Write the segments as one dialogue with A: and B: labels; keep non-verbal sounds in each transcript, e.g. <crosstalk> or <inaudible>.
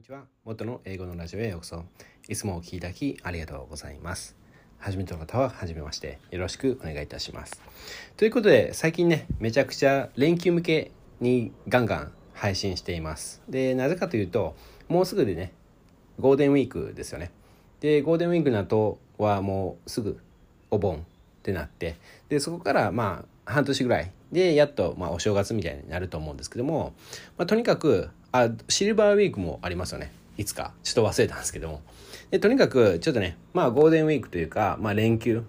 A: こんにちは。元の英語のラジオへようこそ。いつもお聞きいただきありがとうございます。初めての方は初めましてよろしくお願いいたします。ということで最近ねめちゃくちゃ連休向けにガンガン配信しています。でなぜかというともうすぐでねゴールデンウィークですよね。でゴールデンウィークの後はもうすぐお盆ってなってでそこからまあ半年ぐらいでやっとまあお正月みたいになると思うんですけども、まあ、とにかくあシルバーウィークもありますよね。いつか。ちょっと忘れたんですけども。でとにかくちょっとねまあゴールデンウィークというか、まあ、連休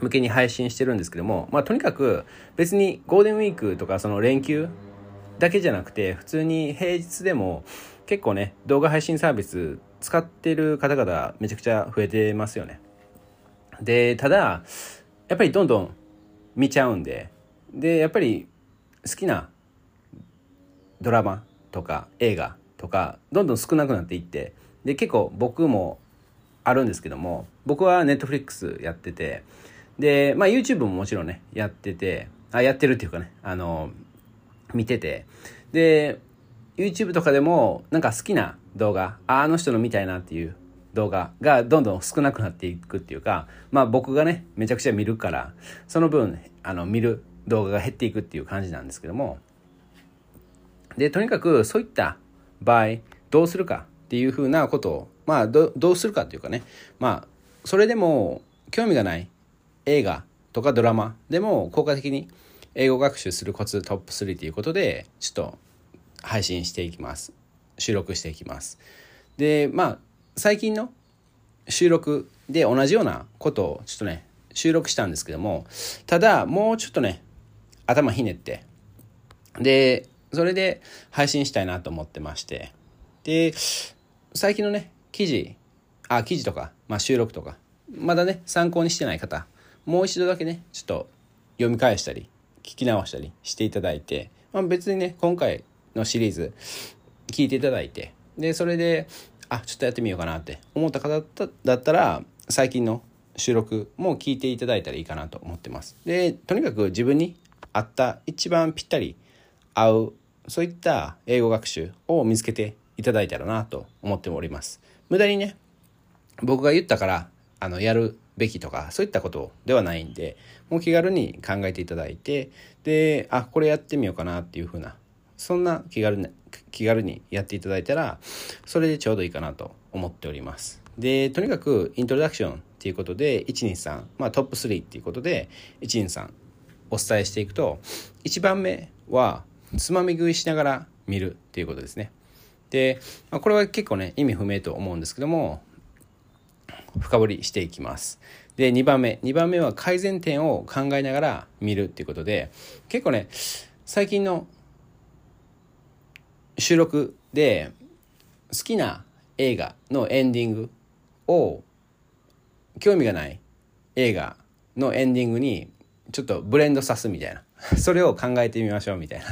A: 向けに配信してるんですけども、まあ、とにかく別にゴールデンウィークとかその連休だけじゃなくて普通に平日でも結構ね動画配信サービス使ってる方々めちゃくちゃ増えてますよね。でただやっぱりどんどん見ちゃうんででやっぱり好きなドラマとか映画とかどんどん少なくなっていってで結構僕もあるんですけども僕はネットフリックスやっててで、まあ、YouTube ももちろんねやっててあやってるっていうかねあの見ててで YouTube とかでもなんか好きな動画あの人の見たいなっていう動画がどんどん少なくなっていくっていうかまあ僕がねめちゃくちゃ見るからその分あの見る動画が減っていくっていう感じなんですけどもでとにかくそういった場合どうするかっていうふうなことをまあどうするかっていうかね。まあそれでも興味がない映画とかドラマでも効果的に英語学習するコツトップ3ということでちょっと配信していきます。収録していきます。でまあ最近の収録で同じようなことをちょっとね収録したんですけどもただもうちょっとね頭ひねってでそれで配信したいなと思ってまして。で最近のね記事あ記事とか、まあ、収録とかまだね参考にしてない方もう一度だけねちょっと読み返したり聞き直したりしていただいて、まあ、別にね今回のシリーズ聞いていただいてでそれであちょっとやってみようかなって思った方だったら最近の収録も聞いていただいたらいいかなと思ってます。でとにかく自分に合った一番ぴったり合うそういった英語学習を見つけていただいたらなと思っております。無駄にね僕が言ったからあのやるべきとかそういったことではないんでもう気軽に考えていただいてであこれやってみようかなっていう風なそんな気軽に気軽にやっていただいたらそれでちょうどいいかなと思っております。でとにかくイントロダクションっていうことで123まあトップ3っていうことで123お伝えしていくと1番目はつまみ食いしながら見るっていうことですね。で、まあ、これは結構ね意味不明と思うんですけども深掘りしていきます。で2番目。2番目は改善点を考えながら見るっていうことで結構ね最近の収録で好きな映画のエンディングを興味がない映画のエンディングにちょっとブレンドさすみたいな。<laughs> それを考えてみましょうみたいな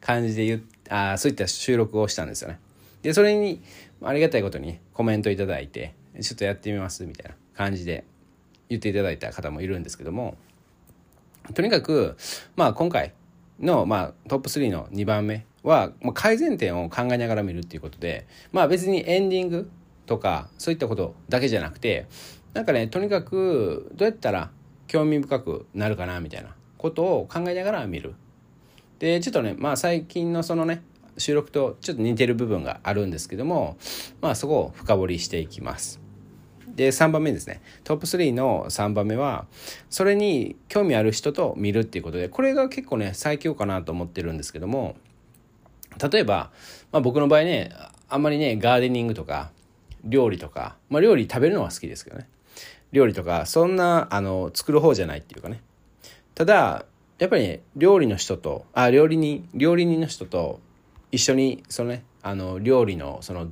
A: 感じで言 <laughs> あそういった収録をしたんですよね。でそれにありがたいことにコメントいただいてちょっとやってみますみたいな感じで言っていただいた方もいるんですけどもとにかくまあ今回の、まあ、トップ3の2番目は、まあ、改善点を考えながら見るっていうことでまあ別にエンディングとかそういったことだけじゃなくてなんかねとにかくどうやったら興味深くなるかなみたいなことを考えながら見る。でちょっとねまあ最近のそのね収録とちょっと似てる部分があるんですけどもまあそこを深掘りしていきます。で3番目ですね。トップ3の3番目はそれに興味ある人と見るっていうことでこれが結構ね最強かなと思ってるんですけども例えば、まあ、僕の場合ねあんまりねガーデニングとか料理とか、まあ、料理食べるのは好きですけどね。料理とかそんなあの作る方じゃないっていうかね。ただやっぱりね料理の人とあ料理人料理人の人と一緒にそのねあの料理のその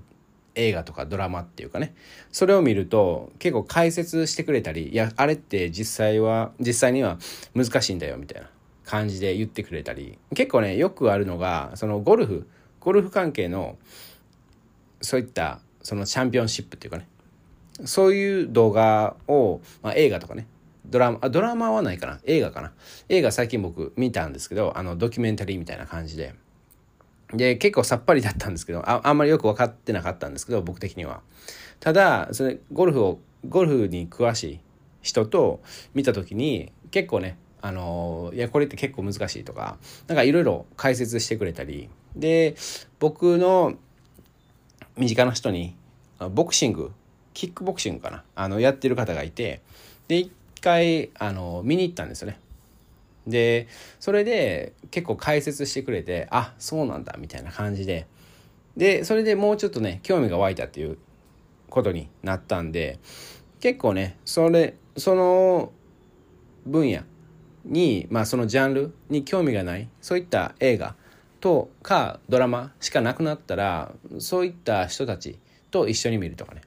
A: 映画とかドラマっていうかねそれを見ると結構解説してくれたりいやあれって実際は実際には難しいんだよみたいな感じで言ってくれたり結構ねよくあるのがそのゴルフゴルフ関係のそういったそのチャンピオンシップっていうかねそういう動画を、まあ、映画とかねドラマあドラマはないかな。映画かな。映画最近僕見たんですけどあのドキュメンタリーみたいな感じで。で、結構さっぱりだったんですけど、ああんまりよく分かってなかったんですけど、僕的には。ただ、それ、ゴルフを、ゴルフに詳しい人と見た時に、結構ね、あの、いや、これって結構難しいとか、なんかいろいろ解説してくれたり、で、僕の身近な人に、ボクシング、キックボクシングかな、あの、やってる方がいて、で、一回、あの、見に行ったんですよね。でそれで結構解説してくれてあそうなんだみたいな感じででそれでもうちょっとね興味が湧いたっていうことになったんで結構ねそれその分野にまあそのジャンルに興味がないそういった映画とかドラマしかなくなったらそういった人たちと一緒に見るとかね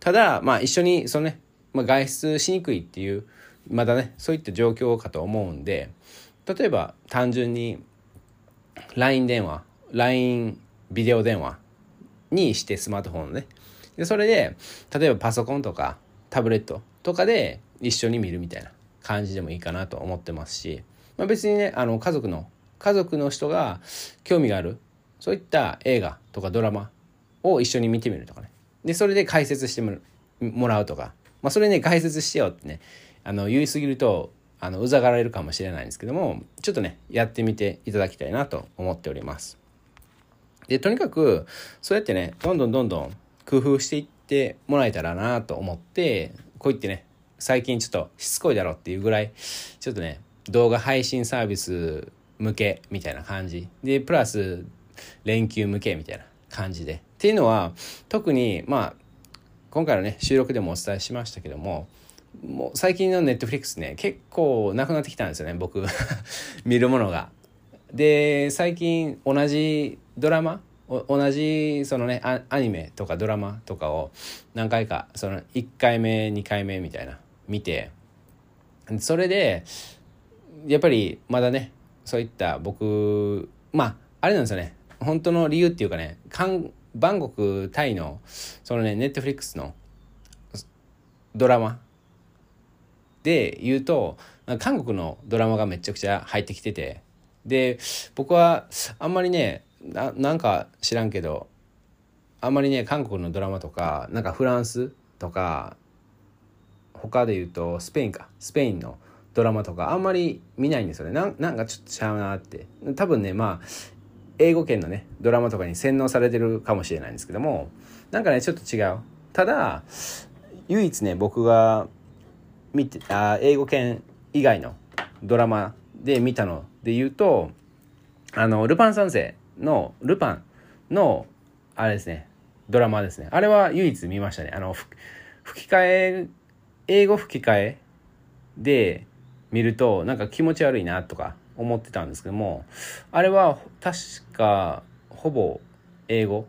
A: ただまあ一緒にそのね、まあ、外出しにくいっていうまだねそういった状況かと思うんで例えば単純に LINE 電話 LINE ビデオ電話にしてスマートフォンのね。でそれで例えばパソコンとかタブレットとかで一緒に見るみたいな感じでもいいかなと思ってますし、まあ、別にねあの家族の家族の人が興味があるそういった映画とかドラマを一緒に見てみるとかね。でそれで解説してもらうとか、まあ、それね解説してよってねあの言い過ぎるとあのうざがられるかもしれないんですけどもちょっとねやってみていただきたいなと思っております。でとにかくそうやってねどんどんどんどん工夫していってもらえたらなと思ってこう言ってね最近ちょっとしつこいだろっていうぐらいちょっとね動画配信サービス向けみたいな感じ。でプラス連休向けみたいな感じで。っていうのは特にまあ今回のね収録でもお伝えしましたけどももう最近のネットフリックスね結構なくなってきたんですよね僕 <laughs> 見るものが。で最近同じドラマ同じそのねアニメとかドラマとかを何回かその1回目2回目みたいな見てそれでやっぱりまだねそういった僕まああれなんですよね本当の理由っていうかねバンコクタイのそのねネットフリックスのドラマで言うと韓国のドラマがめちゃくちゃ入ってきててで僕はあんまりねななんか知らんけどあんまりね韓国のドラマとかなんかフランスとか他で言うとスペインかスペインのドラマとかあんまり見ないんですよね。なんかちょっとちゃうなって。多分ねまあ英語圏のねドラマとかに洗脳されてるかもしれないんですけどもなんかねちょっと違う。ただ唯一ね僕が見てあ英語圏以外のドラマで見たので言うとあのルパン三世のルパンのあれですねドラマですね。あれは唯一見ましたね。あの吹き替え英語吹き替えで見るとなんか気持ち悪いなとか思ってたんですけどもあれは確かほぼ英語。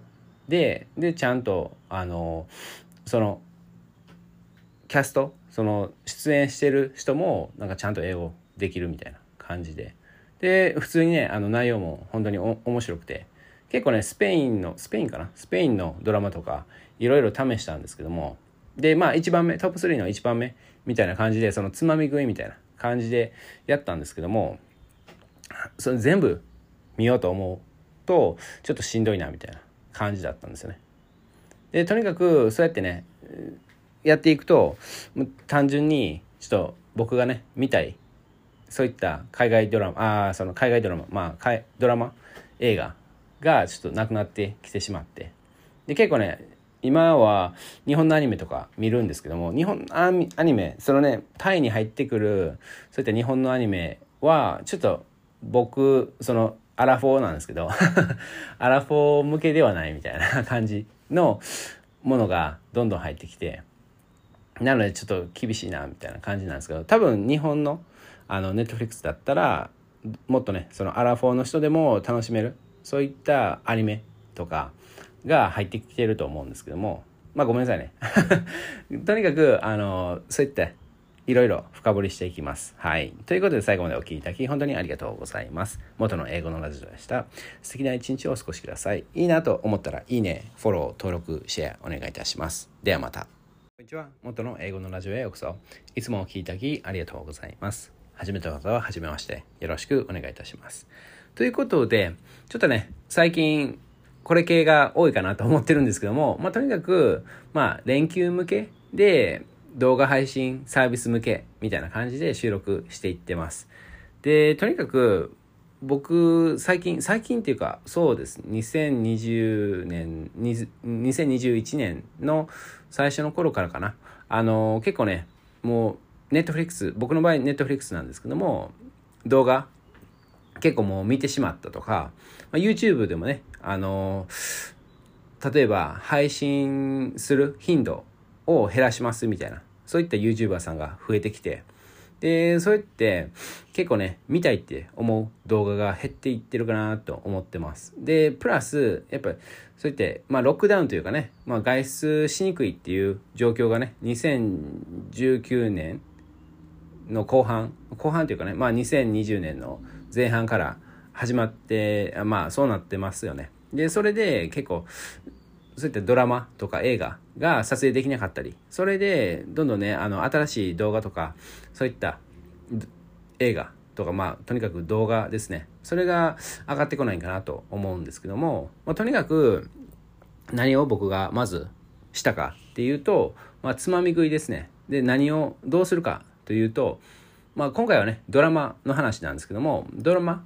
A: ででちゃんとあのそのキャストその出演してる人もなんかちゃんと英語できるみたいな感じで。で普通にねあの内容も本当に面白くて。結構ねスペインのスペインかな？スペインのドラマとかいろいろ試したんですけども。でまあ1番目トップ3の1番目みたいな感じでそのつまみ食いみたいな感じでやったんですけども。それ全部見ようと思うとちょっとしんどいなみたいな感じだったんですよね。でとにかくそうやってねやっていくと単純にちょっと僕がね見たいそういった海外ドラマあその海外ドラマまあドラマ映画がちょっとなくなってきてしまってで結構ね今は日本のアニメとか見るんですけども日本アニメそのねタイに入ってくるそういった日本のアニメはちょっと僕そのアラフォーなんですけど <laughs> アラフォー向けではないみたいな感じのものがどんどん入ってきてなのでちょっと厳しいなみたいな感じなんですけど多分日本のあのネットフリックスだったらもっとねそのアラフォーの人でも楽しめるそういったアニメとかが入ってきてると思うんですけどもまあごめんなさいね。<laughs> とにかくあのそういったいろいろ深掘りしていきます。はい。ということで最後までお聴きいただき本当にありがとうございます。元の英語のラジオでした。素敵な一日をお過ごしください。いいなと思ったらいいね、フォロー、登録、シェアお願いいたします。ではまた。こんにちは。元の英語のラジオへようこそ。いつもお聴きいただきありがとうございます。初めての方は初めまして。よろしくお願いいたします。ということで、ちょっとね、最近、これ系が多いかなと思ってるんですけども、まあ、とにかく、まあ、連休向けで、動画配信サービス向けみたいな感じで収録していってます。で、とにかく、僕、最近、最近っていうか、そうです。2020年、2021年の最初の頃からかな。あの、結構ね、もう、ネットフリックス、僕の場合ネットフリックスなんですけども、動画、結構もう見てしまったとか、まあ、YouTube でもね、あの、例えば配信する頻度を減らしますみたいな、そういった YouTuber さんが増えてきて、で、そうやって結構ね、見たいって思う動画が減っていってるかなと思ってます。で、プラス、やっぱそうやって、まあロックダウンというかね、まあ外出しにくいっていう状況がね、2019年の後半、後半というかね、まあ2020年の前半から始まって、まあそうなってますよね。で、それで結構、そういったドラマとか映画が撮影できなかったり、それでどんどんね、あの、新しい動画とか、そういった映画とか、まあ、とにかく動画ですね。それが上がってこないかなと思うんですけども、まあ、とにかく何を僕がまずしたかっていうと、まあ、つまみ食いですね。で、何をどうするかというと、まあ、今回はね、ドラマの話なんですけども、ドラマ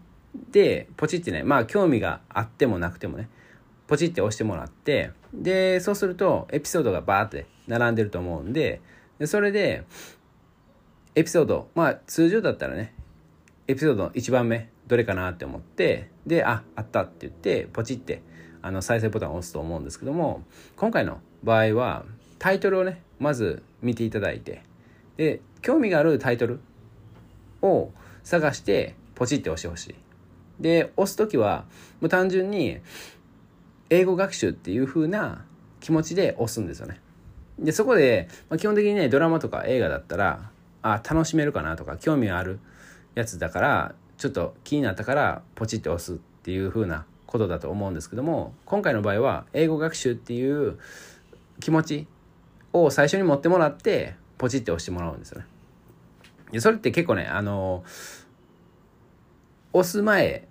A: でポチってね、まあ、興味があってもなくてもね、ポチって押してもらって、で、そうするとエピソードがバーって並んでると思うんで、でそれで、エピソード、まあ通常だったらね、エピソードの1番目、どれかなって思って、で、あ、あったって言って、ポチって、あの、再生ボタンを押すと思うんですけども、今回の場合は、タイトルをね、まず見ていただいて、で、興味があるタイトルを探して、ポチって押してほしい。で、押す時は、もう単純に、英語学習っていう風な気持ちで押すんですよね。で、そこで、まあ、基本的にね、ドラマとか映画だったら、あ、楽しめるかなとか、興味があるやつだから、ちょっと気になったからポチって押すっていう風なことだと思うんですけども、今回の場合は、英語学習っていう気持ちを最初に持ってもらって、ポチって押してもらうんですよね。でそれって結構ね、あの、押す前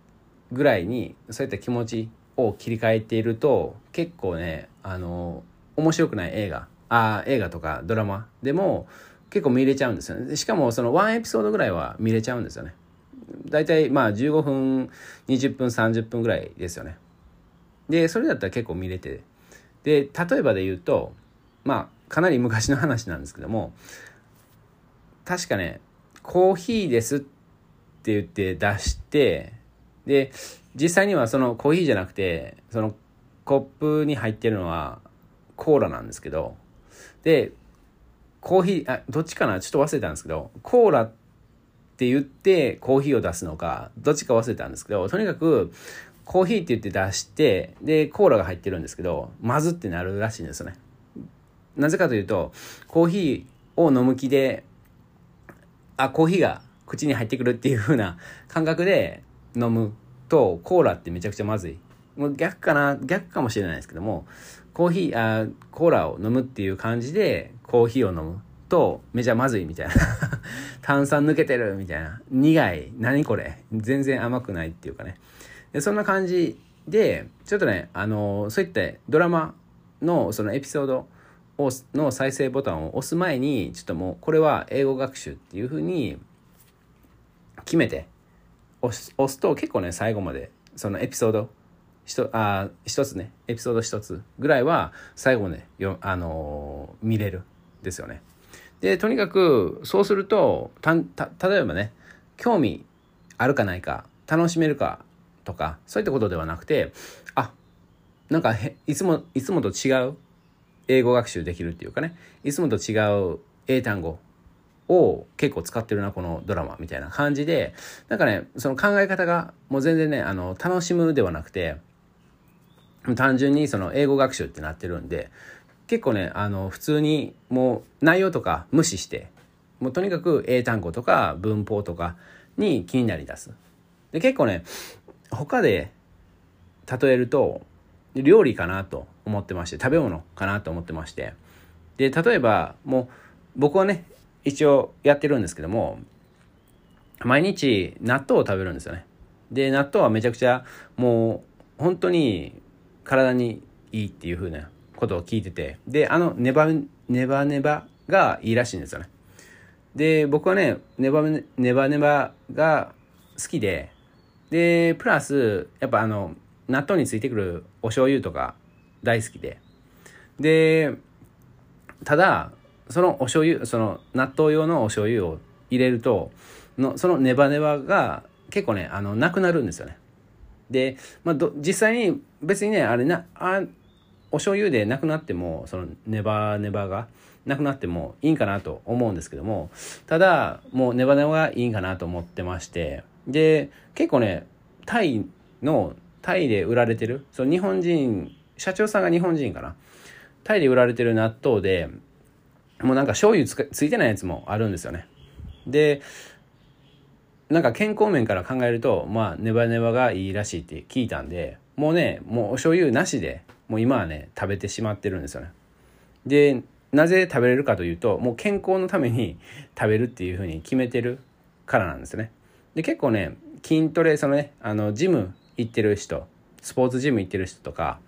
A: ぐらいに、そういった気持ちを切り替えていると結構ねあの面白くない映画。あ映画とかドラマ。でも結構見れちゃうんですよね。しかもその1エピソードぐらいは見れちゃうんですよね。大体まあ15分20分30分ぐらいですよね。でそれだったら結構見れて。で例えばで言うとまあかなり昔の話なんですけども確かねコーヒーですって言って出してで実際にはそのコーヒーじゃなくてそのコップに入ってるのはコーラなんですけどでコーヒーあどっちかな？ちょっと忘れたんですけどコーラって言ってコーヒーを出すのかどっちか忘れたんですけどとにかくコーヒーって言って出してでコーラが入ってるんですけどまずってなるらしいんですよね。なぜかというとコーヒーを飲む気であコーヒーが口に入ってくるっていう風な感覚で飲むとコーラってめちゃくちゃまずい。もう逆かな、逆かもしれないですけども、コーヒー、あコーラを飲むっていう感じでコーヒーを飲むとめちゃまずいみたいな。<laughs> 炭酸抜けてるみたいな。苦い。何これ。全然甘くないっていうかね。でそんな感じで、ちょっとね、あの、そういったドラマのそのエピソードをの再生ボタンを押す前に、ちょっともうこれは英語学習っていうふうに決めて、押すと結構ね最後までそのエピソード一あ一つねエピソード一つぐらいは最後までよ、あのー、見れるですよね。でとにかくそうするとたた例えばね興味あるかないか楽しめるかとかそういったことではなくてあなんかいつもいつもと違う英語学習できるっていうかねいつもと違う英単語を結構使ってるな、このドラマみたいな感じで、なんかね、その考え方がもう全然ね、あの、楽しむではなくて、単純にその英語学習ってなってるんで、結構ね、あの、普通にもう内容とか無視して、もうとにかく英単語とか文法とかに気になりだす。で、結構ね、他で例えると、料理かなと思ってまして、食べ物かなと思ってまして。で、例えば、もう僕はね、一応やってるんですけども、毎日納豆を食べるんですよね。で、納豆はめちゃくちゃもう本当に体にいいっていう風なことを聞いてて、で、あのネバネバネバがいいらしいんですよね。で、僕はね、ネバネバネバが好きで、で、プラス、やっぱあの、納豆についてくるお醤油とか大好きで。で、ただ、そのお醤油、その納豆用のお醤油を入れると、のそのネバネバが結構ね、あの、なくなるんですよね。で、まあ、実際に別にね、あれな、あお醤油でなくなっても、そのネバネバがなくなってもいいんかなと思うんですけども、ただ、もうネバネバがいいんかなと思ってまして、で、結構ね、タイの、タイで売られてる、その日本人、社長さんが日本人かな。タイで売られてる納豆で、もうなんか醤油つついてないやつもあるんですよね。で、なんか健康面から考えると、まあ、ネバネバがいいらしいって聞いたんで、もうね、もうお醤油なしで、もう今はね、食べてしまってるんですよね。で、なぜ食べれるかというと、もう健康のために <laughs> 食べるっていうふうに決めてるからなんですね。で、結構ね、筋トレ、そのね、あの、ジム行ってる人、スポーツジム行ってる人とか、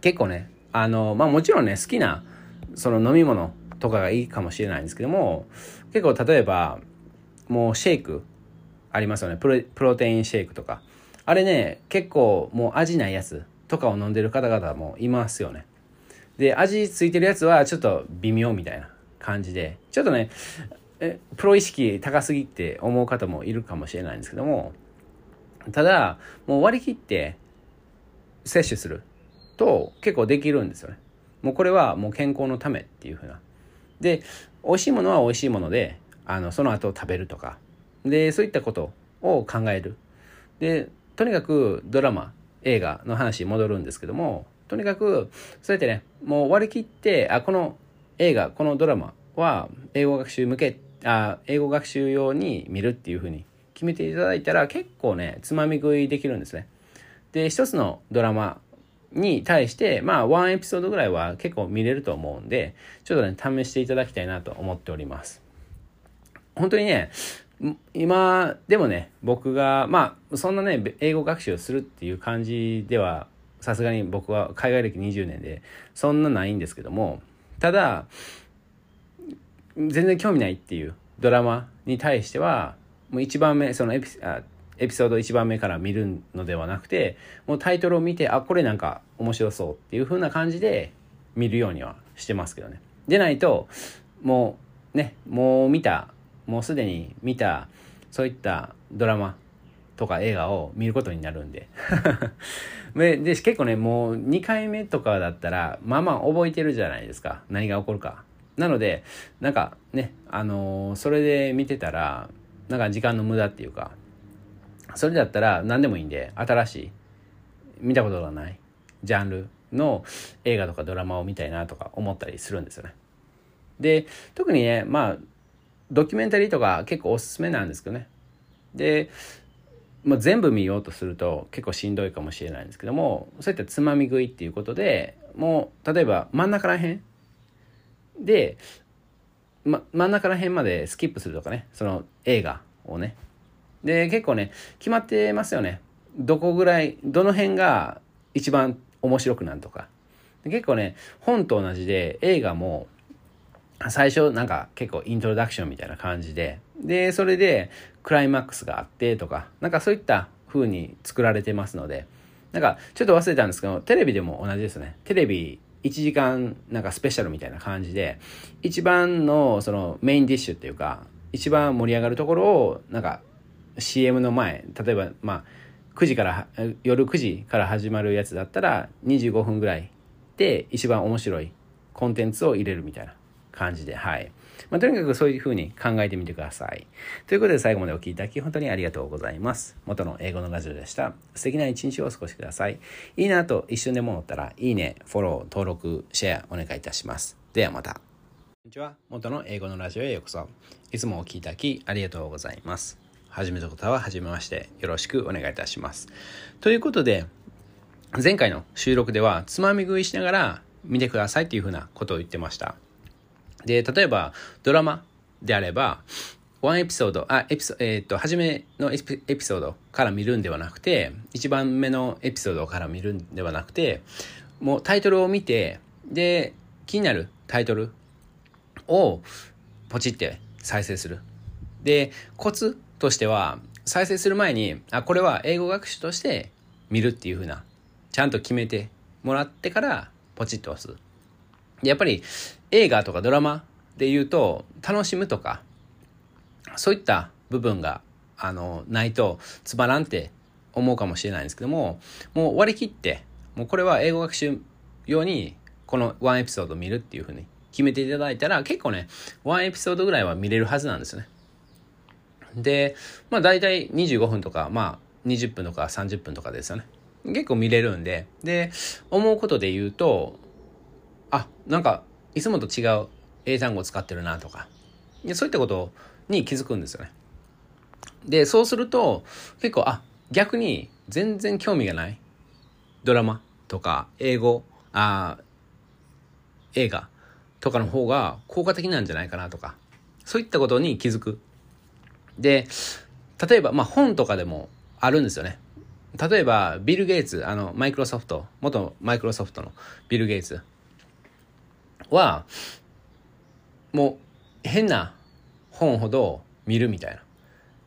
A: 結構ね、あの、まあもちろんね、好きな、その飲み物とかがいいかもしれないんですけども、結構例えば、もうシェイクありますよね。プロテインシェイクとか。あれね、結構もう味ないやつとかを飲んでる方々もいますよね。で、味ついてるやつはちょっと微妙みたいな感じで、ちょっとね、えプロ意識高すぎって思う方もいるかもしれないんですけども、ただ、もう割り切って摂取すると結構できるんですよね。もうこれはもう健康のためっていうふうな。で、美味しいものは美味しいもので、あの、その後食べるとか。で、そういったことを考える。で、とにかくドラマ、映画の話に戻るんですけども、とにかく、そうやってね、もう割り切って、あ、この映画、このドラマは英語学習向け、あ、英語学習用に見るっていうふうに決めていただいたら結構ね、つまみ食いできるんですね。で、一つのドラマに対して、まあ、ワンエピソードぐらいは結構見れると思うんで、ちょっとね、試していただきたいなと思っております。本当にね、今でもね、僕が、まあ、そんなね、英語学習をするっていう感じでは、さすがに僕は海外歴20年で、そんなないんですけども、ただ、全然興味ないっていうドラマに対しては、もう一番目、そのエピあエピソード1番目から見るのではなくて、もうタイトルを見て、あ、これなんか面白そうっていう風な感じで見るようにはしてますけどね。でないと、もうね、もう見た、もうすでに見た、そういったドラマとか映画を見ることになるんで。<laughs> でで、結構ね、もう2回目とかだったら、まあまあ覚えてるじゃないですか。何が起こるか。なので、なんかね、あのー、それで見てたら、なんか時間の無駄っていうか、それだったら何でもいいんで、新しい、見たことがないジャンルの映画とかドラマを見たいなとか思ったりするんですよね。で、特にね、まあ、ドキュメンタリーとか結構おすすめなんですけどね。で、まあ、全部見ようとすると結構しんどいかもしれないんですけども、そういったつまみ食いっていうことで、もう、例えば真ん中ら辺で、ま、真ん中ら辺までスキップするとかね、その映画をね、で、結構ね、決まってますよね。どこぐらい、どの辺が一番面白くなるとか。結構ね、本と同じで映画も最初なんか結構イントロダクションみたいな感じで、で、それでクライマックスがあってとか、なんかそういった風に作られてますので、なんかちょっと忘れたんですけど、テレビでも同じですね。テレビ1時間なんかスペシャルみたいな感じで、一番のそのメインディッシュっていうか、一番盛り上がるところをなんか CM の前例えばまあ9時から夜9時から始まるやつだったら25分ぐらいで一番面白いコンテンツを入れるみたいな感じではい。まあ、とにかくそういうふうに考えてみてください。ということで最後までお聴きいただき本当にありがとうございます。元の英語のラジオでした。素敵な一日をお過ごしください。いいなと一瞬でも思ったら、いいね、フォロー、登録、シェアお願いいたします。ではまた。こんにちは。元の英語のラジオへようこそ。いつもお聴きいただきありがとうございます。初めての方は初めましてよろしくお願いいたします。ということで、前回の収録ではつまみ食いしながら見てくださいっていうふうなことを言ってました。で、例えばドラマであれば、ワンエピソード、あ、エピソえっ、と、初めのエピエピソードから見るんではなくて、一番目のエピソードから見るんではなくて、もうタイトルを見て、で、気になるタイトルをポチって再生する。で、コツとしては、再生する前に、あ、これは英語学習として見るっていう風な、ちゃんと決めてもらってからポチッと押す。やっぱり映画とかドラマで言うと、楽しむとか、そういった部分が、あの、ないとつまらんって思うかもしれないんですけども、もう割り切って、もうこれは英語学習用にこのワンエピソード見るっていうふうに決めていただいたら結構ね、ワンエピソードぐらいは見れるはずなんですよね。で、まあ大体25分とか、まあ20分とか30分とかですよね。結構見れるんで、で、思うことで言うと、あ、なんか、いつもと違う英単語を使ってるなとか、そういったことに気づくんですよね。で、そうすると、結構、あ、逆に全然興味がないドラマとか英語、あ映画とかの方が効果的なんじゃないかなとか、そういったことに気づく。で、例えば、まあ本とかでもあるんですよね。例えば、ビル・ゲイツ、あの、マイクロソフト、元マイクロソフトのビル・ゲイツは、もう変な本ほど見るみたいな。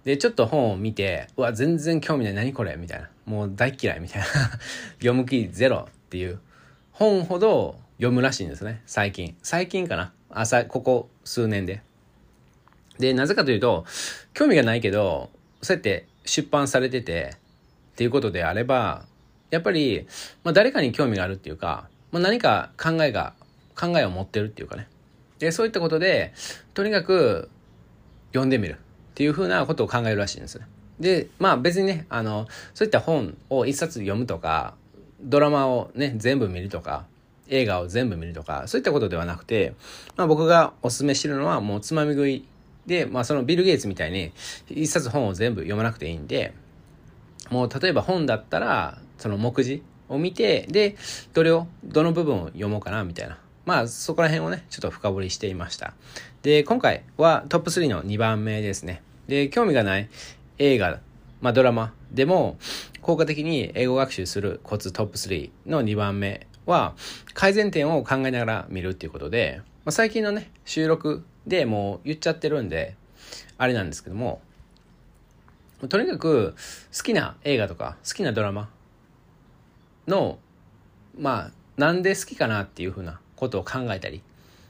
A: で、ちょっと本を見て、うわ、全然興味ない、何これ？みたいな。もう大嫌いみたいな。<laughs> 読む気ゼロっていう本ほど読むらしいんですね、最近。最近かな朝、ここ数年で。で、なぜかというと、興味がないけど、そうやって出版されてて、っていうことであれば、やっぱり、まあ、誰かに興味があるっていうか、まあ、何か考えが、考えを持ってるっていうかね。で、そういったことで、とにかく読んでみるっていうふうなことを考えるらしいんですね。で、まあ別にね、あの、そういった本を一冊読むとか、ドラマをね、全部見るとか、映画を全部見るとか、そういったことではなくて、まあ僕がお勧めしてるのはもうつまみ食いで、まあそのビル・ゲイツみたいに一冊本を全部読まなくていいんで、もう例えば本だったら、その目次を見て、で、どれを、どの部分を読もうかな、みたいな。まあそこら辺をね、ちょっと深掘りしていました。で、今回はトップ3の2番目ですね。で、興味がない映画、まあドラマでも効果的に英語学習するコツトップ3の2番目は改善点を考えながら見るっていうことで、まあ、最近のね、収録でもう言っちゃってるんで、あれなんですけども、とにかく好きな映画とか好きなドラマの、まあ、なんで好きかなっていうふうなことを考えたり、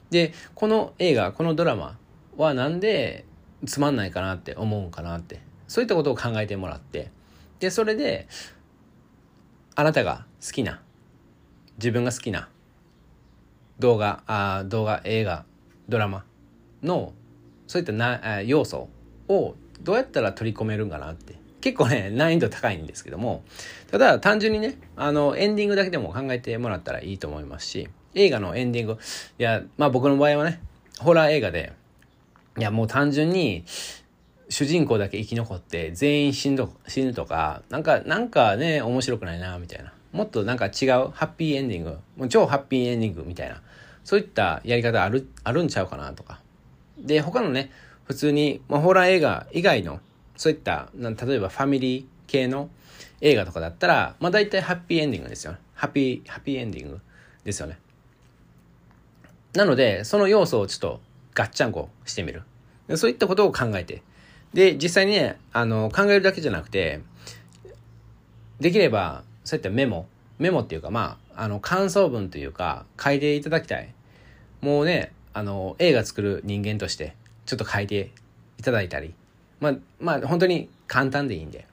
A: で、この映画、このドラマはなんでつまんないかなって思うんかなって、そういったことを考えてもらって、で、それで、あなたが好きな自分が好きな動画あ動画映画ドラマのそういったな要素をどうやったら取り込めるんかなって。結構ね難易度高いんですけども。ただ単純にねあのエンディングだけでも考えてもらったらいいと思いますし映画のエンディングいやまあ僕の場合はねホラー映画でいやもう単純に主人公だけ生き残って全員死ぬ死ぬとかなんかなんかね面白くないなみたいな。もっとなんか違うハッピーエンディング、もう超ハッピーエンディングみたいな、そういったやり方ある、あるんちゃうかなとか。で、他のね、普通に、まあ、ホラー映画以外の、そういった、例えばファミリー系の映画とかだったら、まあ大体ハッピーエンディングですよね。ハッピー、ハッピーエンディングですよね。なので、その要素をちょっとガッチャンコしてみる。そういったことを考えて。で、実際にね、あの、考えるだけじゃなくて、できれば、そういったメモ、メモっていうか、まあ、あの、感想文というか、書いていただきたい。もうね、あの、映画作る人間として、ちょっと書いていただいたり。まあ、まあ、本当に簡単でいいんで。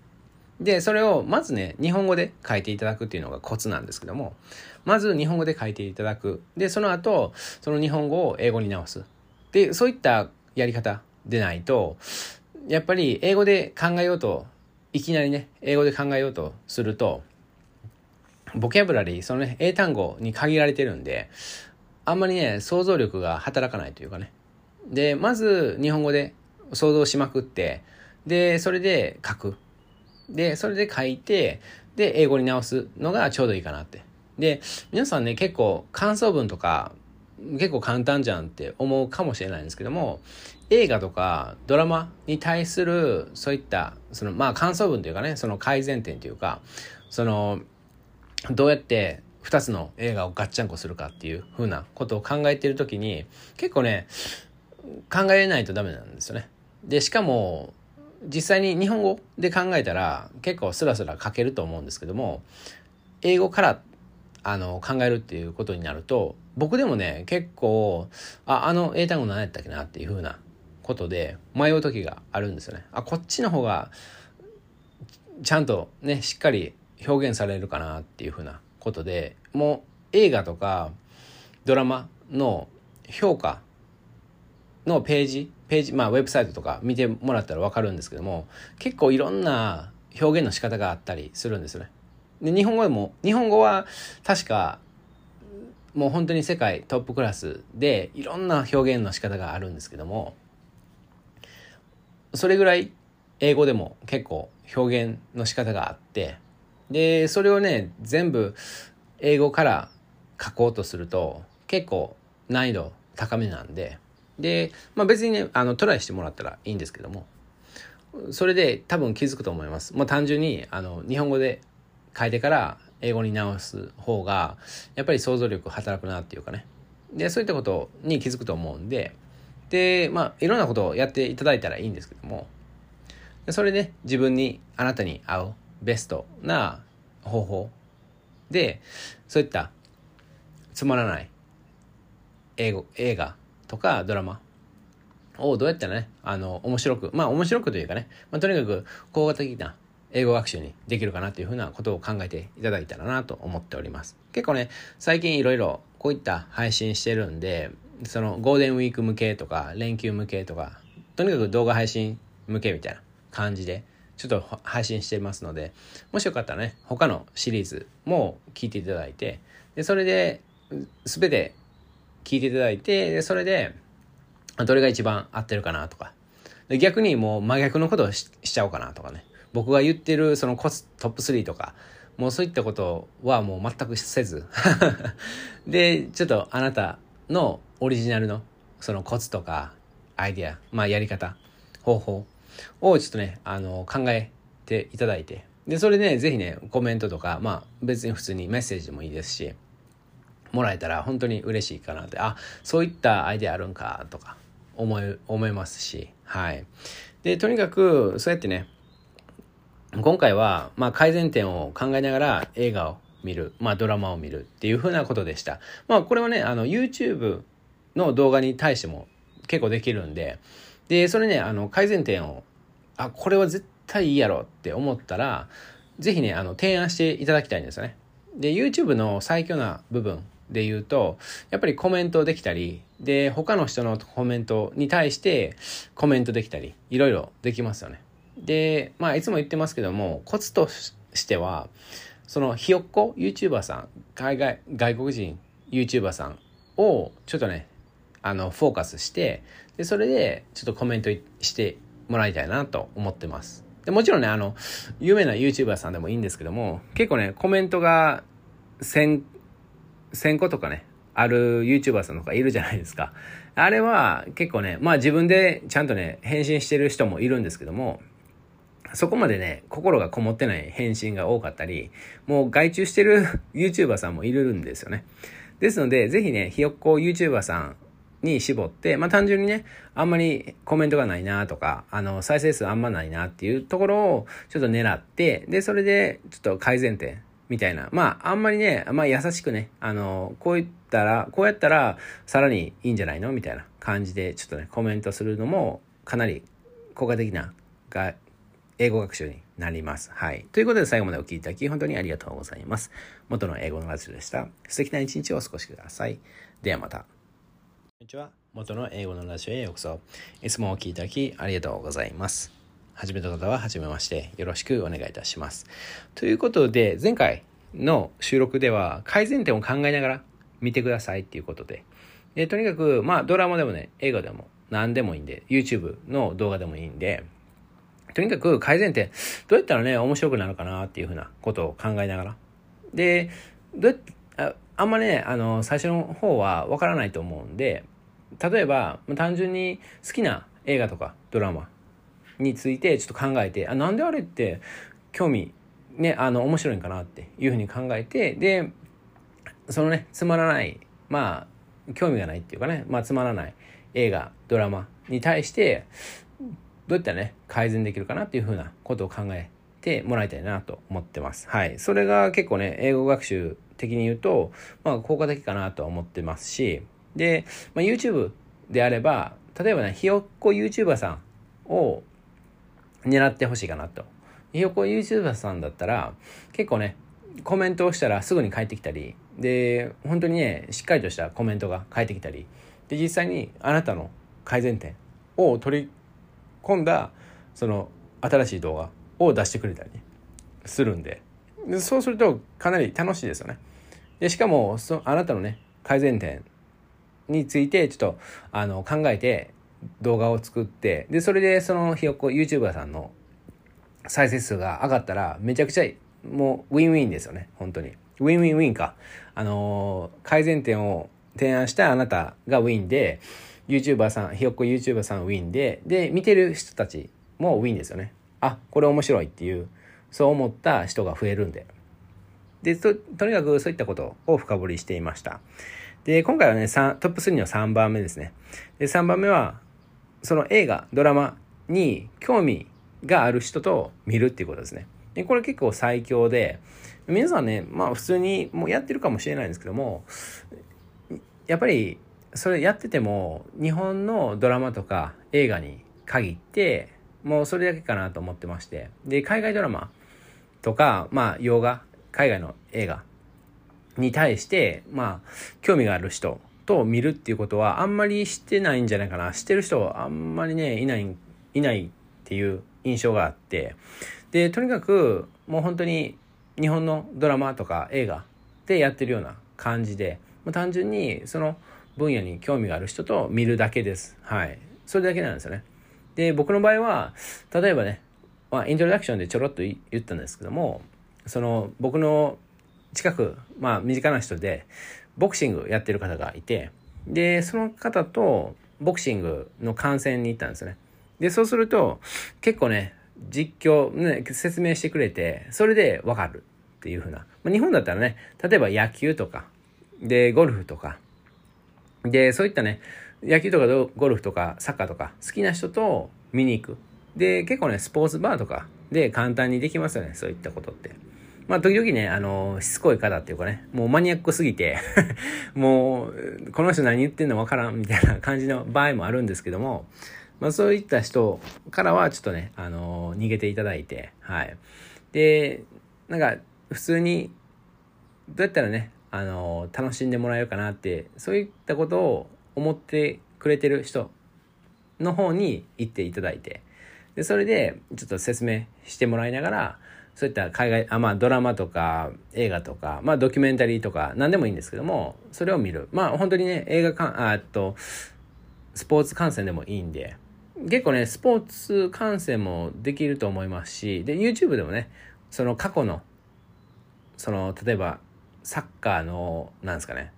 A: で、それをまずね、日本語で書いていただくっていうのがコツなんですけども、まず日本語で書いていただく。で、その後、その日本語を英語に直す。で、そういったやり方でないと、やっぱり英語で考えようと、いきなりね、英語で考えようとすると、ボキャブラリー、そのね、英単語に限られてるんで、あんまりね、想像力が働かないというかね。で、まず日本語で想像しまくって、で、それで書く。で、それで書いて、で、英語に直すのがちょうどいいかなって。で、皆さんね、結構感想文とか結構簡単じゃんって思うかもしれないんですけども映画とかドラマに対するそういったそのまあ感想文というかねその改善点というかそのどうやって2つの映画をガッチャンコするかっていうふうなことを考えてる時に結構ね考えないとダメなんですよね。でしかも実際に日本語で考えたら結構スラスラ書けると思うんですけども英語からあの考えるっていうことになると僕でもね結構ああの英単語何やったっけなっていうふうなことで迷う時があるんですよね。あこっちの方がちゃんとねしっかり表現されるかなっていうふうなことでもう映画とかドラマの評価のページページまあウェブサイトとか見てもらったら分かるんですけども結構いろんな表現の仕方があったりするんですよね。で日本語でも日本語は確かもう本当に世界トップクラスでいろんな表現の仕方があるんですけどもそれぐらい英語でも結構表現の仕方があってでそれをね全部英語から書こうとすると結構難易度高めなんで。で、まあ、別にねあのトライしてもらったらいいんですけども。それで多分気づくと思います。まあ、単純にあの日本語で書いてから英語に直す方がやっぱり想像力働くなっていうかね。でそういったことに気づくと思うんで。でまあいろんなことをやっていただいたらいいんですけども。それで自分にあなたに合うベストな方法でそういったつまらない英語映画とかドラマをどうやったらねあの面白くまあ面白くというかね、まあ、とにかく効果的な英語学習にできるかなというふうなことを考えていただいたらなと思っております。結構ね、最近いろいろこういった配信してるんで、そのゴールデンウィーク向けとか、連休向けとか、とにかく動画配信向けみたいな感じで、ちょっと配信してますので、もしよかったらね、他のシリーズも聞いていただいて、でそれで、全て聞いていただいて、でそれで、どれが一番合ってるかなとか、逆にもう真逆のことをしちゃおうかなとかね。僕が言ってるそのコツトップ3とか、もうそういったことはもう全くせず <laughs> で、ちょっとあなたのオリジナルのそのコツとかアイディア、まあやり方、方法をちょっとね、あの、考えていただいて、で、それでね、ぜひね、コメントとか、まあ別に普通にメッセージでもいいですし、もらえたら本当に嬉しいかなって、あ、そういったアイデアあるんかとか思い、思いますし、はい。で、とにかく、そうやってね、今回は、まあ、改善点を考えながら映画を見る、まあ、ドラマを見るっていうふうなことでした。まあ、これはね、あの、YouTube の動画に対しても結構できるんで、で、それね、あの、改善点を、あ、これは絶対いいやろって思ったら、ぜひね、あの、提案していただきたいんですよね。で、YouTube の最強な部分で言うと、やっぱりコメントできたり、で、他の人のコメントに対してコメントできたり、いろいろできますよね。で、まあ、いつも言ってますけども、コツとしては、そのひよっこ？YouTuber さん、海外、外国人？YouTuber さん？をちょっとね、あの、フォーカスして、で、それでちょっとコメントしてもらいたいなと思ってます。で、もちろんね、あの、有名な YouTuber さんでもいいんですけども、結構ね、コメントが1000、個とかね、ある YouTuber さんとかいるじゃないですか。あれは結構ね、まあ自分でちゃんとね、返信してる人もいるんですけども、そこまでね、心がこもってない返信が多かったり、もう外注してる YouTuber さんもいるんですよね。ですので、ぜひね、ひよっこ YouTuber さんに絞って、まあ単純にね、あんまりコメントがないなとか、あの、再生数あんまないなっていうところをちょっと狙って、で、それでちょっと改善点みたいな。まあ、あんまりね、まあ優しくね、あの、こう言ったら、こうやったらさらにいいんじゃないのみたいな感じで、ちょっとね、コメントするのもかなり効果的なが英語学習になります。はい。ということで最後までお聞きいただき本当にありがとうございます。元の英語のラジオでした。素敵な一日をお過ごしください。ではまた。こんにちは。元の英語のラジオへようこそ。いつもお聞きいただきありがとうございます。初めた方は初めましてよろしくお願いいたします。ということで、前回の収録では改善点を考えながら見てくださいっていうことで、でとにかく、まあドラマでもね、映画でも何でもいいんで、YouTube の動画でもいいんで、とにかく改善点、どうやったらね、面白くなるかなっていうふうなことを考えながら。で、どうやって、あんまりねあの最初の方はわからないと思うんで例えば単純に好きな映画とかドラマについてちょっと考えてあなんであれって興味ねあの面白いんかなっていうふうに考えてでそのねつまらないまあ興味がないっていうかね、まあ、つまらない映画ドラマに対してどうやったね改善できるかなっていうふうなことを考えてもらいたいなと思ってます。はい。それが結構ね、英語学習的に言うと、まあ、効果的かなとは思ってますし、で、まあ、YouTube であれば、例えばね、ひよっこ YouTuber さんを狙ってほしいかなと。ひよっこ YouTuber さんだったら、結構ね、コメントをしたらすぐに返ってきたり、で、本当にね、しっかりとしたコメントが返ってきたり、で、実際にあなたの改善点を取り込んだ、その新しい動画を出してくれたりするんで、でそうするとかなり楽しいですよね。で、しかも、そあなたのね、改善点についてちょっとあの考えて動画を作って、で、それでそのひよっこ YouTuber さんの再生数が上がったらめちゃくちゃもうウィンウィンですよね、本当に。ウィンウィンウィンか。あのー、改善点を提案したあなたがウィンで、YouTuber さん、ひよっこ YouTuber さんウィンで、で、見てる人たちもウィンですよね。あ、これ面白いっていう、そう思った人が増えるんで。で、と、とにかくそういったことを深掘りしていました。で、今回はね、トップ3の3番目ですね。で、3番目は、その映画、ドラマに興味がある人と見るっていうことですね。で、これ結構最強で、皆さんね、まあ普通にもうやってるかもしれないんですけども、やっぱりそれやってても、日本のドラマとか映画に限って、もうそれだけかなと思ってまして。で、海外ドラマとか、まあ洋画、海外の映画に対して、まあ、興味がある人と見るっていうことはあんまりしてないんじゃないかな。してる人はあんまりね、いない、いないっていう印象があって。で、とにかくもう本当に日本のドラマとか映画でやってるような感じで、もう単純にその分野に興味がある人と見るだけです。はい。それだけなんですよね。で、僕の場合は、例えばね、まあ、イントロダクションでちょろっと言ったんですけども、その僕の近く、まあ身近な人でボクシングやってる方がいて、で、その方とボクシングの観戦に行ったんですよね。で、そうすると結構ね、実況、ね、説明してくれて、それでわかるっていうふうな。まあ、日本だったらね、例えば野球とか、で、ゴルフとか、で、そういったね、野球とかゴルフとかサッカーとか好きな人と見に行く。で、結構ね、スポーツバーとかで簡単にできますよね、そういったことって。まあ、時々ね、あの、しつこい方っていうかね、もうマニアックすぎて <laughs> もう、この人何言ってんのわからんみたいな感じの場合もあるんですけども、まあ、そういった人からはちょっとね、あの、逃げていただいて、はい。で、なんか、普通に、どうやったらね、あの、楽しんでもらえるかなって、そういったことを思ってくれてる人の方に行っていただいて、で、それで、ちょっと説明してもらいながら、そういった海外、あまあドラマとか映画とか、まあドキュメンタリーとか何でもいいんですけども、それを見る。まあ本当にね、映画か、あと、スポーツ観戦でもいいんで、結構ね、スポーツ観戦もできると思いますし、で、YouTube でもね、その過去の、その、例えば、サッカーの、なんですかね、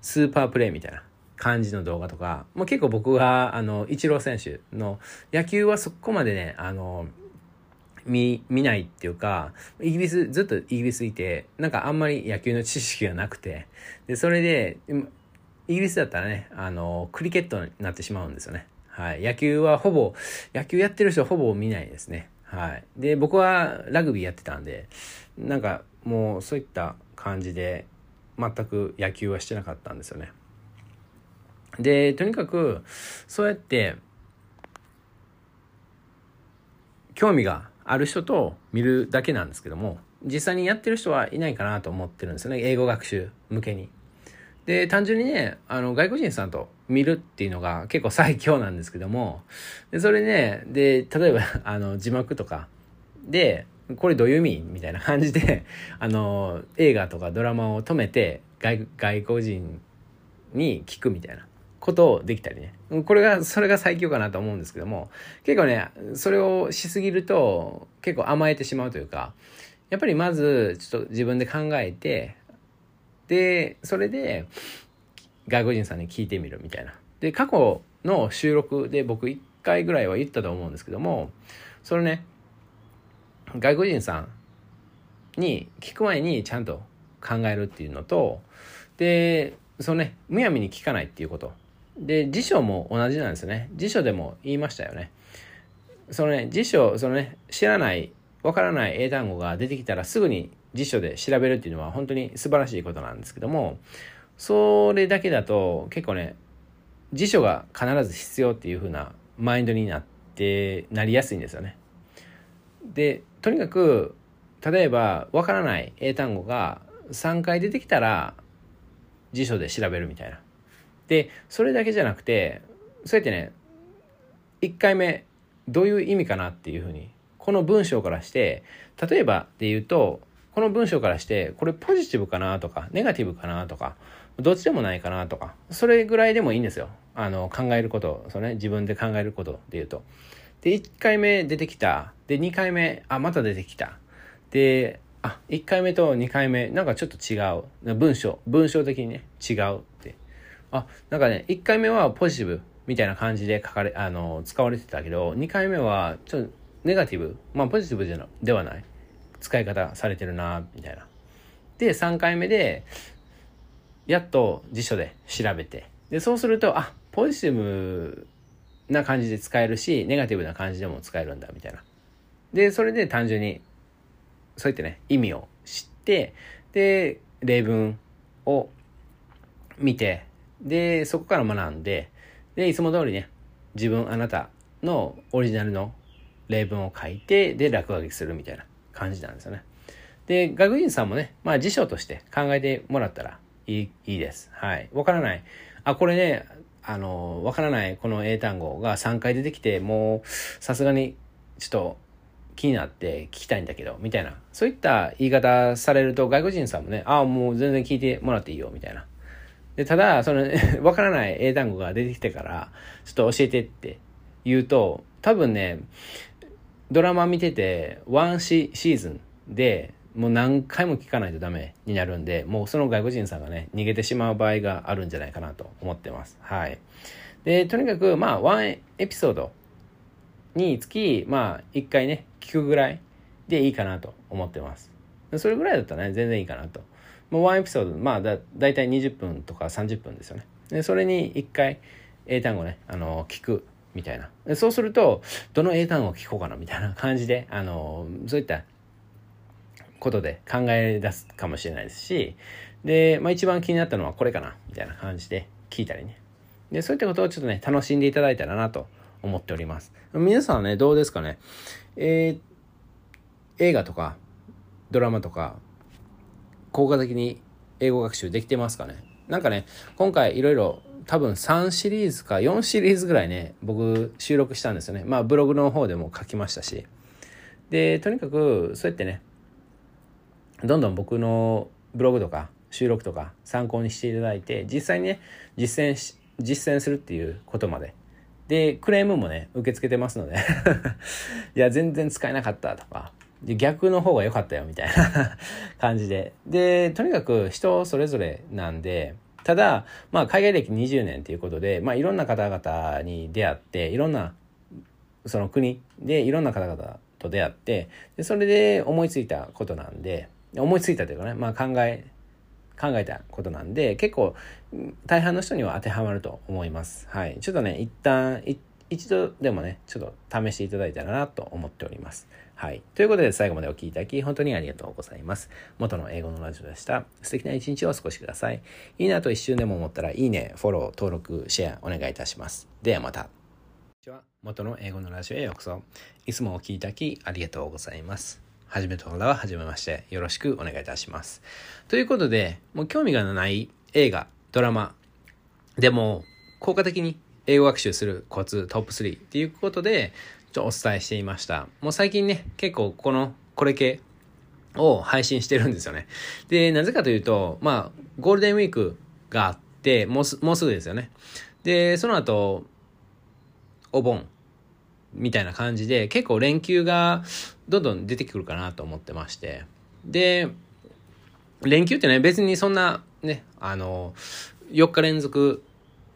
A: スーパープレイみたいな感じの動画とか、もう結構僕は、あの、イチロー選手の野球はそこまでね、あの、見、見ないっていうか、イギリス、ずっとイギリスいて、なんかあんまり野球の知識がなくて、で、それで、イギリスだったらね、あの、クリケットになってしまうんですよね。はい。野球はほぼ、野球やってる人はほぼ見ないですね。はい。で、僕はラグビーやってたんで、なんかもうそういった感じで、全く野球はしてなかったんですよね。で、とにかく、そうやって、興味がある人と見るだけなんですけども、実際にやってる人はいないかなと思ってるんですよね。英語学習向けに。で、単純にね、あの、外国人さんと見るっていうのが結構最強なんですけども、で、それね、で、例えば、<laughs> あの、字幕とかで、これどういう意味みたいな感じで、<laughs> あの、映画とかドラマを止めて、外外国人に聞くみたいなことをできたりね。これが、それが最強かなと思うんですけども、結構ね、それをしすぎると結構甘えてしまうというか、やっぱりまずちょっと自分で考えて、で、それで、外国人さんに聞いてみるみたいな。で、過去の収録で僕1回ぐらいは言ったと思うんですけども、それね、外国人さんに聞く前にちゃんと考えるっていうのと、で、そのね、むやみに聞かないっていうこと。で、辞書も同じなんですね。辞書でも言いましたよね。そのね、辞書、そのね、知らない、わからない英単語が出てきたらすぐに辞書で調べるっていうのは本当に素晴らしいことなんですけども、それだけだと結構ね、辞書が必ず必要っていう風なマインドになって、なりやすいんですよね。で、とにかく、例えば、わからない英単語が3回出てきたら、辞書で調べるみたいな。で、それだけじゃなくて、そうやってね、1回目、どういう意味かなっていうふうに、この文章からして、例えばで言うと、この文章からして、これポジティブかなとか、ネガティブかなとか、どっちでもないかなとか、それぐらいでもいいんですよ。あの、考えること、そのね、自分で考えることで言うと。で、1回目出てきた。で、2回目、あ、また出てきた。で、あ、1回目と2回目、なんかちょっと違う。文章、文章的にね、違う。あ、なんかね、1回目はポジティブみたいな感じで書かれ、あの、使われてたけど、2回目はちょっとネガティブ、まあポジティブじゃではない。使い方されてるな、みたいな。で、3回目で、やっと辞書で調べて。で、そうすると、あ、ポジティブな感じで使えるし、ネガティブな感じでも使えるんだ、みたいな。で、それで単純に、そうやってね、意味を知って、で、例文を見て、で、そこから学んで、で、いつも通りね、自分、あなたのオリジナルの例文を書いて、で、落書きするみたいな感じなんですよね。で、学院さんもね、まあ辞書として考えてもらったらいいいいです。はい。わからない。あ、これね、あの、わからないこの英単語が3回出てきて、もう、さすがに、ちょっと、気になって聞きたいんだけど、みたいな。そういった言い方されると、外国人さんもね、ああ、もう全然聞いてもらっていいよ、みたいな。で、ただ、その、<laughs> わからない英単語が出てきてから、ちょっと教えてって言うと、多分ね、ドラマ見てて、ワンシシーズンで、もう何回も聞かないとダメになるんで、もうその外国人さんがね、逃げてしまう場合があるんじゃないかなと思ってます。はい。で、とにかく、まあ、ワンエピソードにつき、まあ、一回ね、聞くぐらいでいいかなと思ってます。それぐらいだったらね、全然いいかなと。もうワンエピソード、まあだ、だいたい20分とか30分ですよね。で、それに一回英単語ね、あの、聞くみたいな。でそうすると、どの英単語を聞こうかなみたいな感じで、あの、そういったことで考え出すかもしれないですし、で、まあ一番気になったのはこれかなみたいな感じで聞いたりね。で、そういったことをちょっとね、楽しんでいただいたらなと思っております。皆さんはね、どうですかね？えー、映画とか、ドラマとか、効果的に英語学習できてますかね？なんかね、今回いろいろ多分3シリーズか4シリーズぐらいね、僕収録したんですよね。まあブログの方でも書きましたし。で、とにかくそうやってね、どんどん僕のブログとか収録とか参考にしていただいて、実際にね、実践し、実践するっていうことまで。で、クレームもね、受け付けてますので <laughs> いや、全然使えなかったとか、逆の方が良かったよみたいな <laughs> 感じで。で、とにかく人それぞれなんで、ただ、まあ、海外歴20年ということで、まあ、いろんな方々に出会って、いろんな、その国でいろんな方々と出会って、でそれで思いついたことなんで、思いついたというかね、まあ考え、考えたことなんで、結構大半の人には当てはまると思います。はい。ちょっとね、一旦、一度でもね、ちょっと試していただいたらなと思っております。はい。ということで最後までお聴きいただき本当にありがとうございます。元の英語のラジオでした。素敵な一日をお過ごしください。いいなと一瞬でも思ったらいいね、フォロー、登録、シェアお願いいたします。ではまた。元の英語のラジオへようこそ。いつもお聴きいただきありがとうございます。はじめとらははじめまして。よろしくお願いいたします。ということで、もう興味がない映画、ドラマ、でも効果的に英語学習するコツトップ3っていうことで、ちょっとお伝えしていました。もう最近ね、結構この、これ系を配信してるんですよね。で、なぜかというと、まあ、ゴールデンウィークがあって、もうすもうすぐですよね。で、その後、お盆みたいな感じで、結構連休がどんどん出てくるかなと思ってまして。で、連休ってね、別にそんなね、あの、4日連続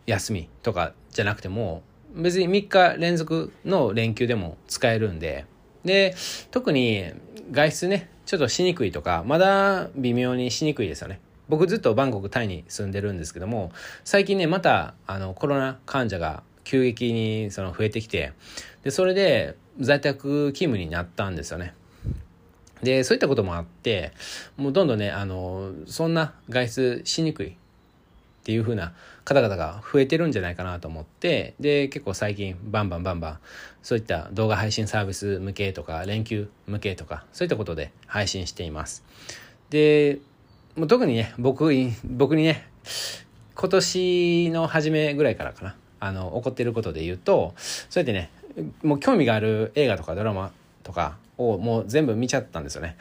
A: 休みとかじゃなくても、別に3日連続の連休でも使えるんで、で、特に外出ね、ちょっとしにくいとか、まだ微妙にしにくいですよね。僕ずっとバンコク、タイに住んでるんですけども、最近ね、また、あの、コロナ患者が急激にその増えてきて、で、それで在宅勤務になったんですよね。で、そういったこともあって、もうどんどんね、あの、そんな外出しにくいっていう風な方々が増えてるんじゃないかなと思って、で、結構最近バンバンバンバン、そういった動画配信サービス向けとか、連休向けとか、そういったことで配信しています。で、もう特にね、僕、僕にね、今年の初めぐらいからかな、あの、起こってることで言うと、そうやってね、もう興味がある映画とかドラマとかをもう全部見ちゃったんですよね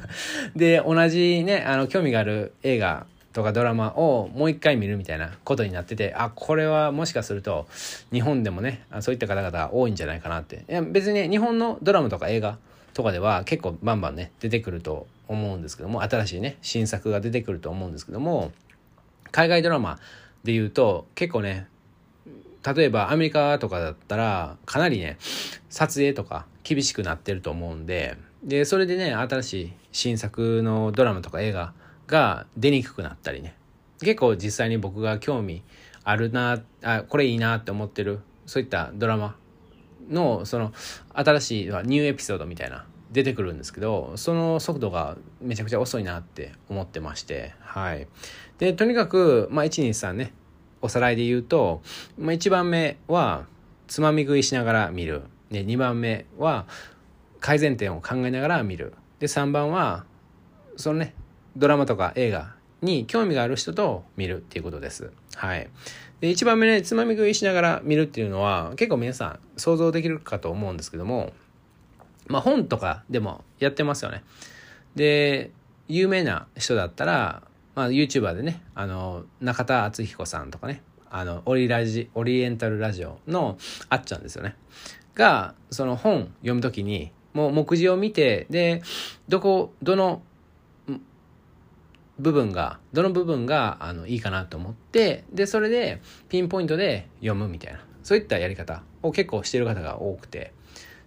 A: <laughs> で、同じね、あの、興味がある映画とかドラマをもう一回見るみたいなことになってて、あ、これはもしかすると日本でもね、そういった方々多いんじゃないかなって。いや別にね、日本のドラマとか映画とかでは結構バンバンね、出てくると思うんですけども、新しいね、新作が出てくると思うんですけども、海外ドラマで言うと結構ね、例えばアメリカとかだったらかなりね撮影とか厳しくなってると思うんででそれでね新しい新作のドラマとか映画が出にくくなったりね結構実際に僕が興味あるなあこれいいなって思ってるそういったドラマのその新しいニューエピソードみたいな出てくるんですけどその速度がめちゃくちゃ遅いなって思ってましてはいでとにかくまあ123ねおさらいで言うと、まあ、1番目はつまみ食いしながら見る。で、2番目は改善点を考えながら見る。で、3番は、そのね、ドラマとか映画に興味がある人と見るっていうことです。はい。で、1番目ね、つまみ食いしながら見るっていうのは、結構皆さん想像できるかと思うんですけども、まあ本とかでもやってますよね。で、有名な人だったら、まあ、YouTuber でね、あの、中田敦彦さんとかね、あの、オリラジ、オリエンタルラジオのあっちゃんですよね。が、その本読むときに、もう目次を見て、で、どこ、どの部分が、どの部分が、あの、いいかなと思って、で、それで、ピンポイントで読むみたいな、そういったやり方を結構してる方が多くて、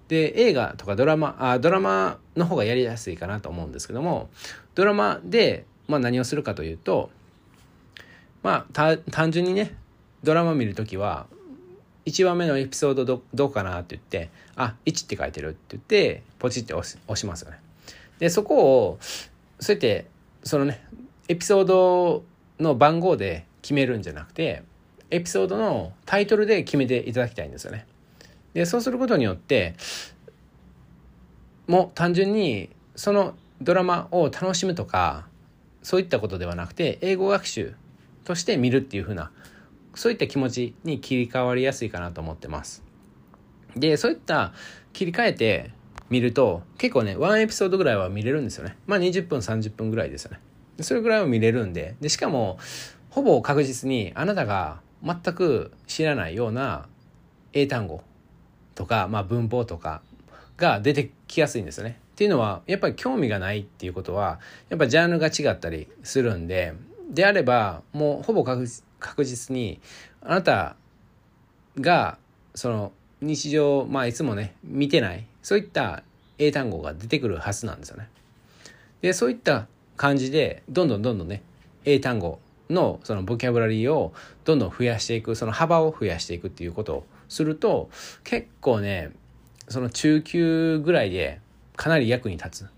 A: で、映画とかドラマ、あ、ドラマの方がやりやすいかなと思うんですけども、ドラマでまあ、何をするかというと、まあ、単純にねドラマ見る時は1番目のエピソードどうかなって言ってあ1って書いてるって言ってポチって押し押しますよね。でそこをそうやってそのねエピソードの番号で決めるんじゃなくてエピソードのタイトルで決めていただきたいんですよね。でそうすることによってもう単純にそのドラマを楽しむとかそういったことではなくて英語学習として見るっていう風なそういった気持ちに切り替わりやすいかなと思ってます。でそういった切り替えて見ると結構ね1エピソードぐらいは見れるんですよね。まあ20分30分ぐらいですよね。それぐらいは見れるんででしかもほぼ確実にあなたが全く知らないような英単語とか、まあ、文法とかが出てきやすいんですよねっていうのはやっぱり興味がないっていうことはやっぱジャンルが違ったりするんでであればもうほぼ確実にあなたがその日常まあいつもね見てないそういった英単語が出てくるはずなんですよね。でそういった感じでどんどんどんどんね英単語のそのボキャブラリーをどんどん増やしていくその幅を増やしていくっていうことをすると結構ねその中級ぐらいでかなり役に立つ。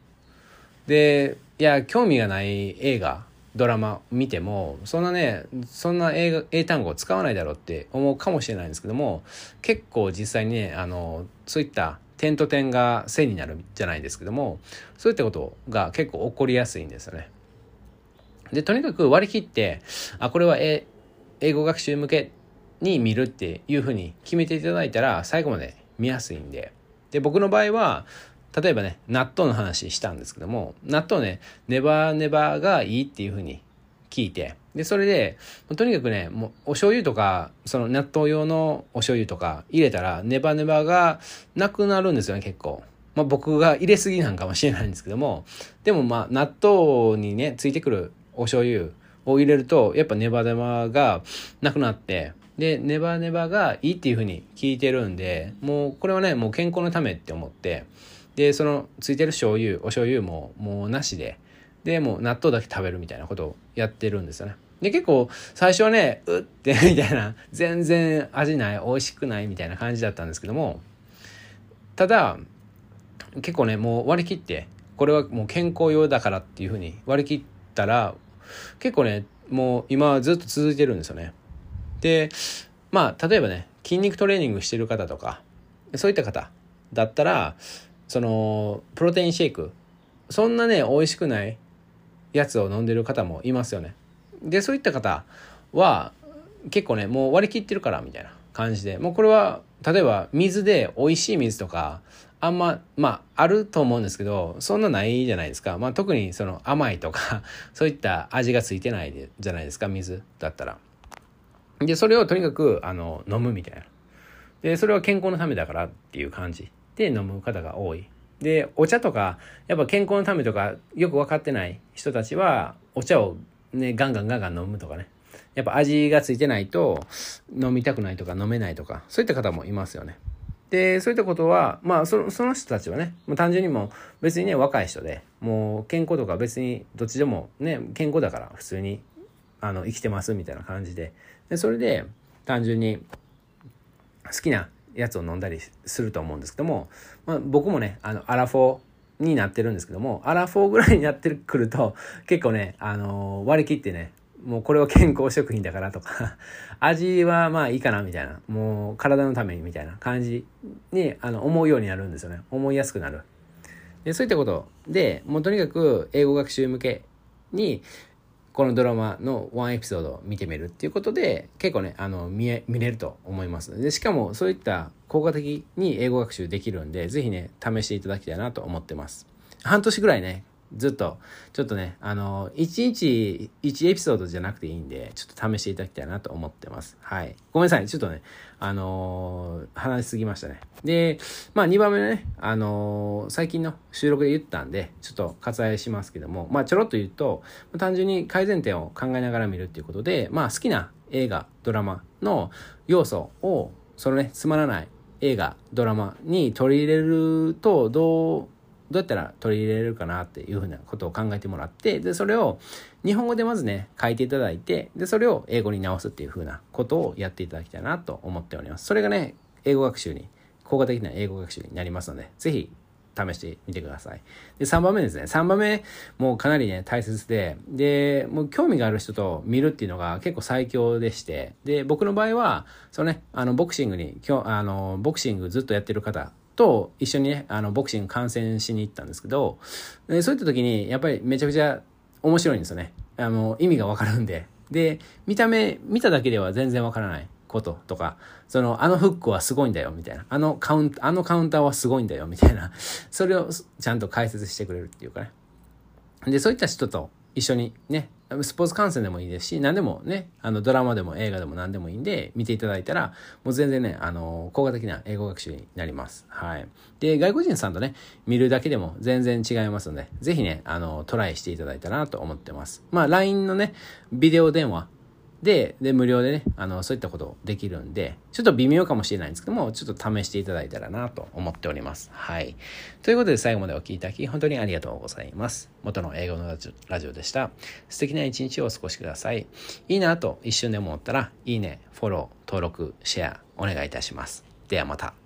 A: で、いや、興味がない映画、ドラマ見ても、そんなね、そんな英英単語を使わないだろうって思うかもしれないんですけども、結構実際にね、あの、そういった点と点が線になるじゃないですけども、そういったことが結構起こりやすいんですよね。で、とにかく割り切って、あ、これは英語学習向けに見るっていうふうに決めていただいたら、最後まで見やすいんで。で、僕の場合は、例えばね、納豆の話したんですけども、納豆ね、ネバーネバーがいいっていうふうに聞いて、で、それで、とにかくね、もうお醤油とか、その納豆用のお醤油とか入れたら、ネバネバがなくなるんですよね、結構。まあ僕が入れすぎなんかもしれないんですけども、でもまあ納豆にね、ついてくるお醤油を入れると、やっぱネバネバがなくなって、で、ネバネバがいいっていうふうに聞いてるんで、もうこれはね、もう健康のためって思って、で、そのついてる醤油、お醤油ももうなしで、で、もう納豆だけ食べるみたいなことをやってるんですよね。で、結構最初はね、うって <laughs> みたいな、全然味ない、美味しくないみたいな感じだったんですけども、ただ、結構ね、もう割り切って、これはもう健康用だからっていうふうに割り切ったら、結構ね、もう今はずっと続いてるんですよね。で、まあ、例えばね、筋肉トレーニングしてる方とか、そういった方だったら、その、プロテインシェイク、そんなね、美味しくないやつを飲んでる方もいますよね。で、そういった方は、結構ね、もう割り切ってるから、みたいな感じで、もうこれは、例えば水で美味しい水とか、あんま、まあ、あると思うんですけど、そんなないじゃないですか。まあ、特にその甘いとか <laughs> そういった味がついてないじゃないですか、水だったら。で、それをとにかく、あの、飲むみたいな。で、それは健康のためだからっていう感じで飲む方が多い。で、お茶とか、やっぱ健康のためとか、よく分かってない人たちは、お茶をね、ガンガンガンガン飲むとかね。やっぱ味がついてないと、飲みたくないとか飲めないとか、そういった方もいますよね。で、そういったことは、まあ、そのその人たちはね、もう単純にも別にね、若い人で、もう健康とか別にどっちでもね、健康だから普通に、あの、生きてますみたいな感じで、で、それで単純に好きなやつを飲んだりすると思うんですけども、まあ、僕もね、あの、アラフォーになってるんですけども、アラフォーぐらいになってくると、結構ね、あの割り切ってね、もうこれは健康食品だからとか <laughs> 味はまあいいかなみたいな、もう体のためにみたいな感じにあの思うようになるんですよね。思いやすくなる。でそういったことで、もうとにかく英語学習向けに、このドラマのワンエピソードを見てみるっていうことで、結構ね、あの、見え、見れると思います。で、しかもそういった効果的に英語学習できるんで、是非ね、試していただきたいなと思ってます。半年ぐらいね、ずっと、ちょっとね、あの、1日1エピソードじゃなくていいんで、ちょっと試していただきたいなと思ってます。はい。ごめんなさい。ちょっとね、あのー、話しすぎましたね。で、まあ2番目ね、あのー、最近の収録で言ったんで、ちょっと割愛しますけども、まあちょろっと言うと、単純に改善点を考えながら見るっていうことで、まあ好きな映画、ドラマの要素を、そのね、つまらない映画、ドラマに取り入れると、どうどうやったら取り入れれるかなっていうふうなことを考えてもらって、で、それを日本語でまずね、書いていただいて、で、それを英語に直すっていうふうなことをやっていただきたいなと思っております。それがね、英語学習に、効果的な英語学習になりますので、ぜひ試してみてください。で、3番目ですね。3番目、もうかなりね、大切で、で、もう興味がある人と見るっていうのが結構最強でして、で、僕の場合は、そのね、あの、ボクシングに、今日、あの、ボクシングずっとやってる方と一緒にね、あの、ボクシング観戦しに行ったんですけど、そういった時に、やっぱりめちゃくちゃ面白いんですよね。あの、意味がわかるんで。で、見た目、見ただけでは全然わからないこととか、その、あのフックはすごいんだよ、みたいな。あのカウン、あのカウンターはすごいんだよ、みたいな。それをちゃんと解説してくれるっていうかね。で、そういった人と一緒にね、スポーツ観戦でもいいですし、何でもね、あのドラマでも映画でも何でもいいんで、見ていただいたら、もう全然ね、あの、効果的な英語学習になります。はい。で、外国人さんとね、見るだけでも全然違いますので、ぜひね、あの、トライしていただいたらなと思ってます。まあ、LINE のね、ビデオ電話で、で、無料でね、あの、そういったことできるんで、ちょっと微妙かもしれないんですけども、ちょっと試していただいたらなと思っております。はい。ということで、最後までお聴きいただき、本当にありがとうございます。元の英語のラジオでした。素敵な一日をお過ごしください。いいなと一瞬でも思ったら、いいね、フォロー、登録、シェア、お願いいたします。ではまた。